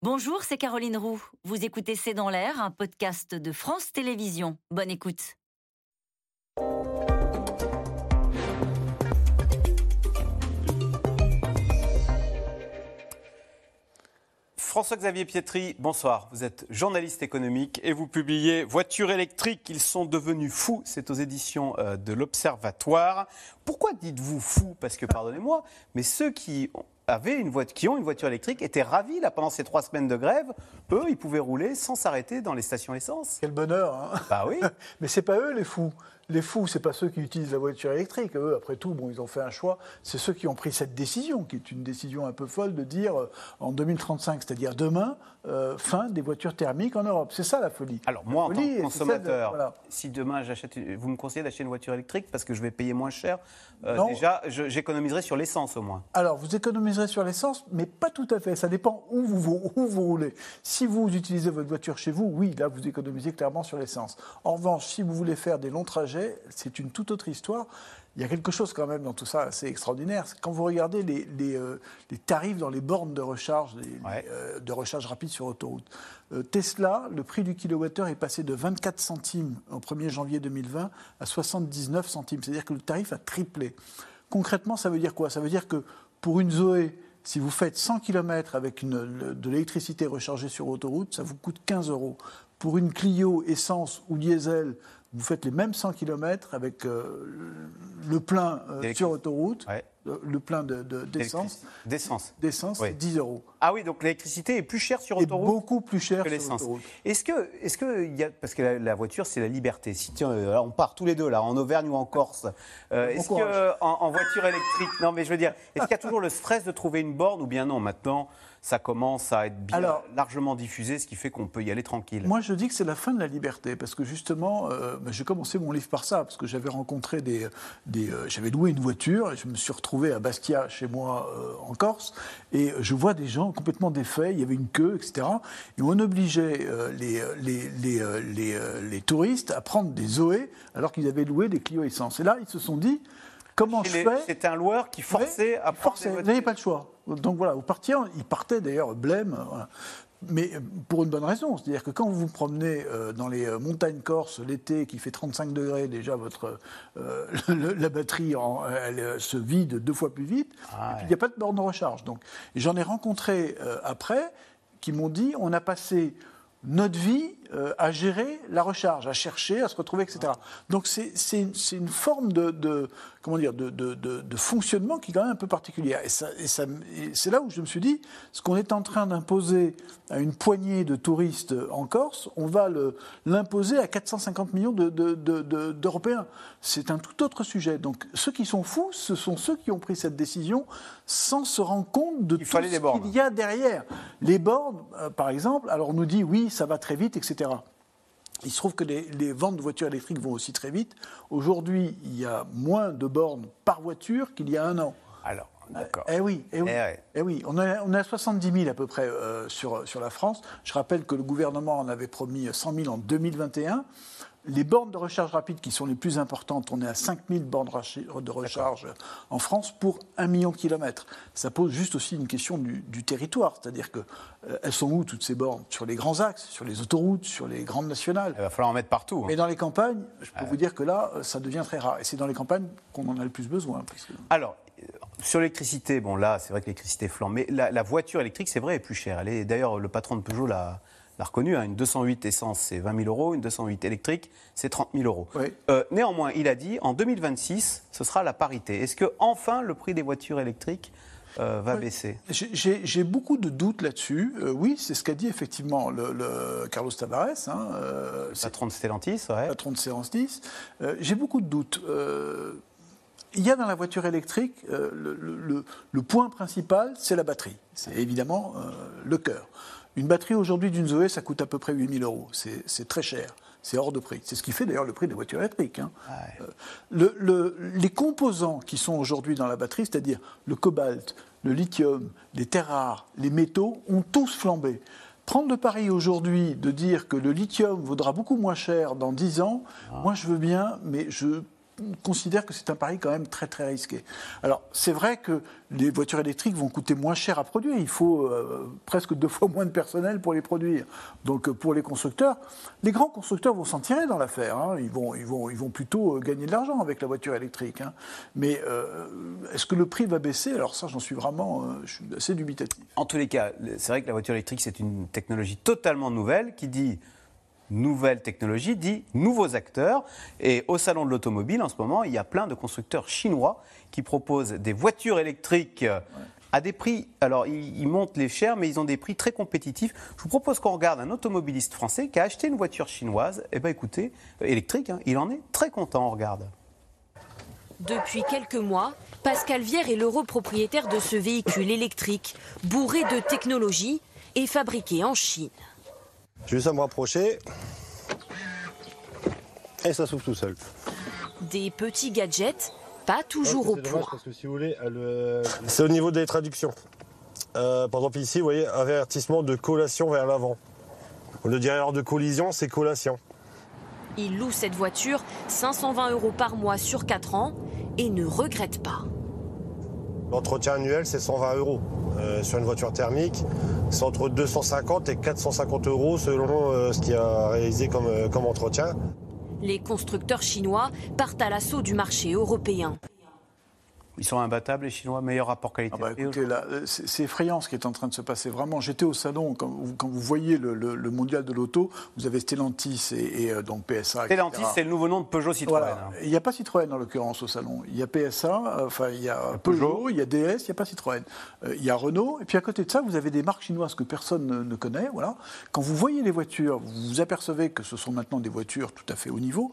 Bonjour, c'est Caroline Roux. Vous écoutez C'est dans l'air, un podcast de France Télévisions. Bonne écoute. François-Xavier Pietri, bonsoir. Vous êtes journaliste économique et vous publiez Voitures électriques, ils sont devenus fous. C'est aux éditions euh, de l'Observatoire. Pourquoi dites-vous fous? Parce que, pardonnez-moi, mais ceux qui avaient une voiture, qui ont une voiture électrique étaient ravis là pendant ces trois semaines de grève. Eux, ils pouvaient rouler sans s'arrêter dans les stations essence. Quel bonheur hein Bah oui. Mais c'est pas eux les fous. Les fous, c'est pas ceux qui utilisent la voiture électrique. Eux, après tout, bon, ils ont fait un choix. C'est ceux qui ont pris cette décision, qui est une décision un peu folle de dire euh, en 2035, c'est-à-dire demain, euh, fin des voitures thermiques en Europe. C'est ça la folie. Alors moi, en tant que consommateur, celle de- voilà. si demain j'achète, une- vous me conseillez d'acheter une voiture électrique parce que je vais payer moins cher. euh, déjà, j'économiserai sur l'essence au moins. Alors, vous économiserez sur l'essence, mais pas tout à fait. Ça dépend où vous, vous- où vous roulez. Si vous utilisez votre voiture chez vous, oui, là, vous économisez clairement sur l'essence. En revanche, si vous voulez faire des longs trajets, c'est une toute autre histoire. Il y a quelque chose quand même dans tout ça assez extraordinaire. Quand vous regardez les, les, euh, les tarifs dans les bornes de recharge, les- les, Ouais. euh, de recharge rapide sur autoroute, euh, Tesla, le prix du kilowattheure est passé de 24 centimes au 1er janvier 2020 à 79 centimes. C'est-à-dire que le tarif a triplé. Concrètement, ça veut dire quoi? Ça veut dire que pour une Zoé, si vous faites 100 km avec une- de l'électricité rechargée sur autoroute, ça vous coûte 15 euros. Pour une Clio essence ou diesel, vous faites les mêmes 100 km avec euh, le plein euh, sur autoroute, Ouais. Le, le plein de- de- d'essence, D'essence. d'essence, Oui. c'est 10 euros. Ah oui, donc l'électricité est plus chère sur Et autoroute beaucoup plus cher que l'essence. Est-ce que, est-ce que y a, parce que la, la voiture c'est la liberté. Si tiens, euh, là, on part tous les deux là, en Auvergne ou en Corse. euh, est-ce que en, en voiture électrique, non mais je veux dire, est-ce qu'il y a toujours le stress de trouver une borne ou bien non Maintenant, ça commence à être bien Alors- largement diffusé, ce qui fait qu'on peut y aller tranquille? Moi, je dis que c'est la fin de la liberté, parce que justement, euh, ben, j'ai commencé mon livre par ça, parce que j'avais rencontré des, des euh, j'avais loué une voiture, et je me suis retrouvé à Bastia, chez moi, euh, en Corse, et je vois des gens complètement défaits, il y avait une queue, etc. Et on obligeait euh, les, les, les, euh, les, les touristes à prendre des Zoé, alors qu'ils avaient loué des Clio Essence. Et là, ils se sont dit, comment je fais C'est un loueur qui forçait oui, à prendre forçait. des Vous voitures. n'avez pas le choix. Donc voilà, vous partiez, il partait d'ailleurs blême, voilà. Mais euh, pour une bonne raison. C'est-à-dire que quand vous vous promenez euh, dans les euh, montagnes corses l'été qui fait 35 degrés, déjà votre, euh, le- la batterie en- elle, se vide deux fois plus vite, Ah et puis il n'y a pas de borne de recharge. Donc, j'en ai rencontré euh, après qui m'ont dit on a passé notre vie euh, à gérer la recharge, à chercher, à se retrouver, etc. Donc c'est une, forme de, de- comment dire de, de- de- fonctionnement qui est quand même un peu particulière. Et, ça- et ça me- et c'est là où je me suis dit, ce qu'on est en train d'imposer à une poignée de touristes en Corse, on va l'imposer à 450 millions de- de- de- de- d'Européens. C'est un tout autre sujet. Donc ceux qui sont fous, ce sont ceux qui ont pris cette décision sans se rendre compte de Il tout ce qu'il y a derrière. Les bornes, euh, par exemple, alors on nous dit oui, ça va très vite, etc. Il se trouve que les, les ventes de voitures électriques vont aussi très vite. Aujourd'hui, il y a moins de bornes par voiture qu'il y a un an. Alors, d'accord. Eh oui, eh oui, Eh ouais. eh oui. On, a, on a 70 000 à peu près euh, sur, sur la France. Je rappelle que le gouvernement en avait promis 100 000 en 2021. Les bornes de recharge rapide qui sont les plus importantes, on est à 5 000 bornes de recharge en France pour 1 million de kilomètres. Ça pose juste aussi une question du, du territoire, c'est-à-dire que euh, elles sont où toutes ces bornes? Sur les grands axes, sur les autoroutes, sur les grandes nationales? Il va falloir en mettre partout. hein. Mais dans les campagnes, je peux vous dire que là, euh, ça devient très rare. Et c'est dans les campagnes qu'on en a le plus besoin. que- Alors, euh, sur l'électricité, bon là, c'est vrai que l'électricité flambe, mais la, la voiture électrique, c'est vrai, est plus chère. Elle est d'ailleurs le patron de Peugeot l'a l'a reconnu. hein, une 208 essence, c'est 20 000 euros. Une 208 électrique, c'est 30 000 euros. Oui. Euh, néanmoins, il a dit en 2026, ce sera la parité. Est-ce que enfin le prix des voitures électriques euh, va baisser? J'ai- beaucoup de doutes là-dessus. Euh, oui, c'est ce qu'a dit effectivement le, le Carlos Tavares, hein, euh, Patron de Stellantis, ouais. patron de séance 10. J'ai beaucoup de doutes. Il y a dans la voiture électrique, le, le- le- le point principal, c'est la batterie. C'est évidemment le cœur. Une batterie aujourd'hui d'une Zoé, ça coûte à peu près 8000 euros. C'est très cher. C'est hors de prix. C'est ce qui fait d'ailleurs le prix des voitures électriques. hein. Euh, le- le- les composants qui sont aujourd'hui dans la batterie, c'est-à-dire le cobalt, le lithium, les terres rares, les métaux, ont tous flambé. Prendre le pari aujourd'hui de dire que le lithium vaudra beaucoup moins cher dans 10 ans, moi je veux bien, mais je considère que c'est un pari quand même très très risqué. Alors c'est vrai que les voitures électriques vont coûter moins cher à produire. Il faut euh, presque deux fois moins de personnel pour les produire. Donc euh, pour les constructeurs, les grands constructeurs vont s'en tirer dans l'affaire. hein. Ils, vont, ils, vont, ils vont plutôt euh, gagner de l'argent avec la voiture électrique. hein. Mais est-ce que le prix va baisser? Alors ça, j'en suis vraiment je suis assez dubitatif. En tous les cas, c'est vrai que la voiture électrique, c'est une technologie totalement nouvelle qui dit nouvelle technologie, dit nouveaux acteurs. Et au salon de l'automobile, en ce moment, il y a plein de constructeurs chinois qui proposent des voitures électriques euh, à des prix. Alors, ils, ils montent les chers, mais ils ont des prix très compétitifs. Je vous propose qu'on regarde un automobiliste français qui a acheté une voiture chinoise. Eh bien, écoutez, euh, électrique, hein, il en est très content. On regarde. Depuis quelques mois, Pascal Vière est l'heureux propriétaire de ce véhicule électrique, bourré de technologie et fabriqué en Chine. J'ai juste à me rapprocher. Et ça s'ouvre tout seul. Des petits gadgets, pas toujours au point. si euh, c'est au niveau des traductions. Euh, par exemple ici, vous voyez, avertissement de collation vers l'avant. On le dirait alors de collision, c'est collation. Il loue cette voiture 520 euros par mois sur 4 ans et ne regrette pas. L'entretien annuel, c'est 120 euros. Euh, sur une voiture thermique, c'est entre 250 et 450 euros selon euh, ce qu'il a réalisé comme, euh, comme entretien. Les constructeurs chinois partent à l'assaut du marché européen. Ils sont imbattables, les Chinois, meilleur rapport Ah qualité-prix. bah, écoutez, là, c'est effrayant ce qui est en train de se passer. Vraiment, j'étais au salon, quand vous, quand vous voyez le, le- le mondial de l'auto, vous avez Stellantis et, et, euh, donc PSA. Stellantis, c'est le nouveau nom de Peugeot Citroën. Voilà. hein. Il n'y a pas Citroën en l'occurrence au salon. Il y a PSA, euh, enfin il y a Peugeot, il y a DS, il n'y a pas Citroën. Euh, il y a Renault, et puis à côté de ça, vous avez des marques chinoises que personne ne, ne connaît. Voilà. Quand vous voyez les voitures, vous vous apercevez que ce sont maintenant des voitures tout à fait haut niveau.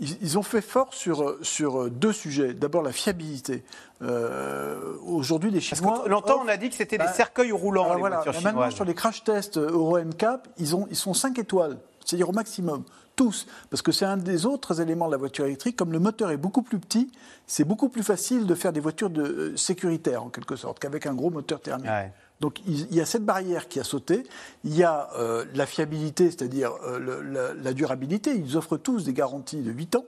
Ils, ont fait fort sur, sur deux sujets. D'abord la fiabilité. Euh, Aujourd'hui, les Parce Chinois. que longtemps, offrent- on a dit que c'était Bah, des cercueils roulants, les voilà, voitures maintenant, sur les crash tests euh, Euro NCAP, ils, ont, ils sont 5 étoiles, c'est-à-dire au maximum, tous. Parce que c'est un des autres éléments de la voiture électrique. Comme le moteur est beaucoup plus petit, c'est beaucoup plus facile de faire des voitures de, euh, sécuritaires, en quelque sorte, qu'avec un gros moteur thermique. Ouais. Donc il y a cette barrière qui a sauté. Il y a euh, la fiabilité, c'est-à-dire euh, la, la durabilité. Ils offrent tous des garanties de 8 ans.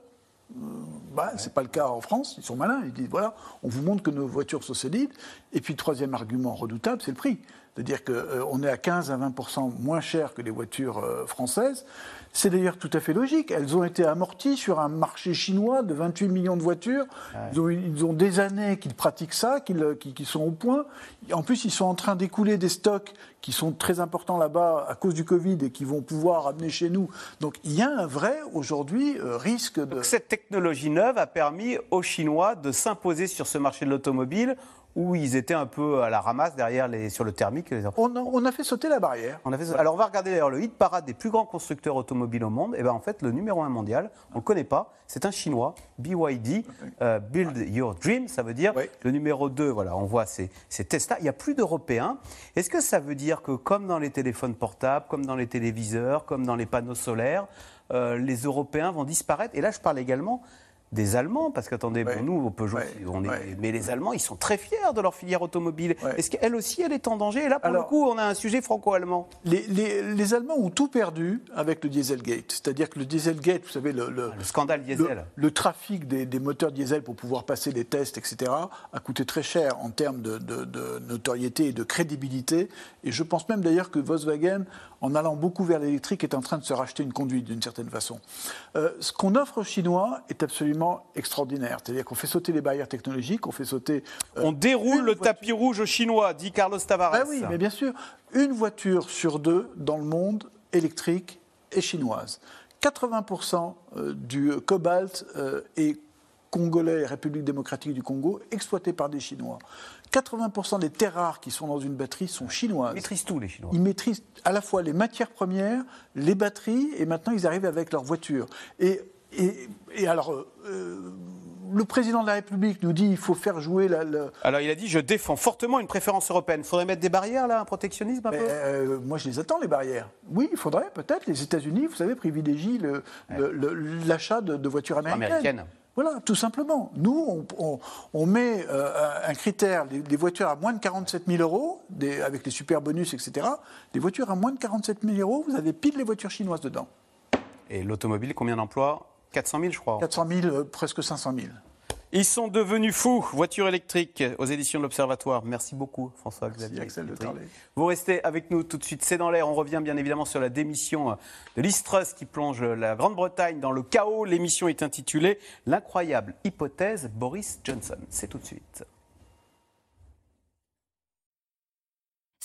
Bah, C'est pas le cas en France. Ils sont malins. Ils disent voilà, on vous montre que nos voitures sont solides. Et puis, troisième argument redoutable, c'est le prix. C'est-à-dire qu'on est à 15 à 20 moins cher que les voitures euh, françaises. C'est d'ailleurs tout à fait logique. Elles ont été amorties sur un marché chinois de 28 millions de voitures. Ils, ont, ils ont des années qu'ils pratiquent ça, qu'ils qu'ils sont au point. En plus, ils sont en train d'écouler des stocks qui sont très importants là-bas à cause du Covid et qui vont pouvoir amener chez nous. Donc, il y a un vrai, aujourd'hui, euh, risque de... Donc, cette technologie neuve a permis aux Chinois de s'imposer sur ce marché de l'automobile où ils étaient un peu à la ramasse derrière les, sur le thermique. On a, on a fait sauter la barrière. On a fait. Alors on va regarder d'ailleurs le hit parade des plus grands constructeurs automobiles au monde. Et ben en fait le numéro un mondial, on le connaît pas, c'est un chinois, BYD, euh, Build Your Dream, ça veut dire Oui. le numéro 2, voilà, on voit c'est Tesla. Il n'y a plus d'Européens. Est-ce que ça veut dire que comme dans les téléphones portables, comme dans les téléviseurs, comme dans les panneaux solaires, euh, les Européens vont disparaître? Et là je parle également des Allemands, parce qu'attendez, Ouais. bon, nous, Ouais. on est, Ouais. mais les Allemands, ils sont très fiers de leur filière automobile. Est-ce qu'elle aussi, elle est en danger? Et là, pour Alors- le coup, on a un sujet franco-allemand. Les, les- les Allemands ont tout perdu avec le Dieselgate. C'est-à-dire que le Dieselgate, vous savez, le, le- Le scandale le, diesel. le trafic des, des moteurs diesel pour pouvoir passer les tests, etc., a coûté très cher en termes de, de- de notoriété et de crédibilité. Et je pense même d'ailleurs que Volkswagen, en allant beaucoup vers l'électrique, est en train de se racheter une conduite d'une certaine façon. Euh, ce qu'on offre aux Chinois est absolument extraordinaire. C'est-à-dire qu'on fait sauter les barrières technologiques, on fait sauter euh, On déroule le voiture- tapis rouge chinois, dit Carlos Tavares. ah oui, mais bien sûr. Une voiture sur deux dans le monde électrique est chinoise. 80% euh, du cobalt euh, est congolais et République démocratique du Congo, exploité par des Chinois. 80% des terres rares qui sont dans une batterie sont chinoises. Ils maîtrisent tout, les Chinois. Ils maîtrisent à la fois les matières premières, les batteries, et maintenant ils arrivent avec leurs voitures. Et, et, et alors, euh, le président de la République nous dit qu'il faut faire jouer la, la- Alors, il a dit Je défends fortement une préférence européenne. faudrait mettre des barrières, là, un protectionnisme un peu euh, moi, je les attends, les barrières. Oui, il faudrait peut-être. Les États-Unis, vous savez, privilégient l'achat de, de voitures américaines. Américaines. Voilà, tout simplement. Nous, on, on- on met euh, un critère, les, les voitures à moins de 47 000 euros, des- avec les super bonus, etc. Les voitures à moins de 47 000 euros, vous avez pile les voitures chinoises dedans. Et l'automobile, combien d'emplois? 400 000, je crois. 400 000, euh, presque 500 000. Ils sont devenus fous. Voiture électrique aux éditions de l'Observatoire. Merci beaucoup, François-Xavier. Axel de Pietri. parler. Vous restez avec nous tout de suite. C'est dans l'air. On revient bien évidemment sur la démission de l'Istrus qui plonge la Grande-Bretagne dans le chaos. L'émission est intitulée L'incroyable hypothèse Boris Johnson. C'est tout de suite.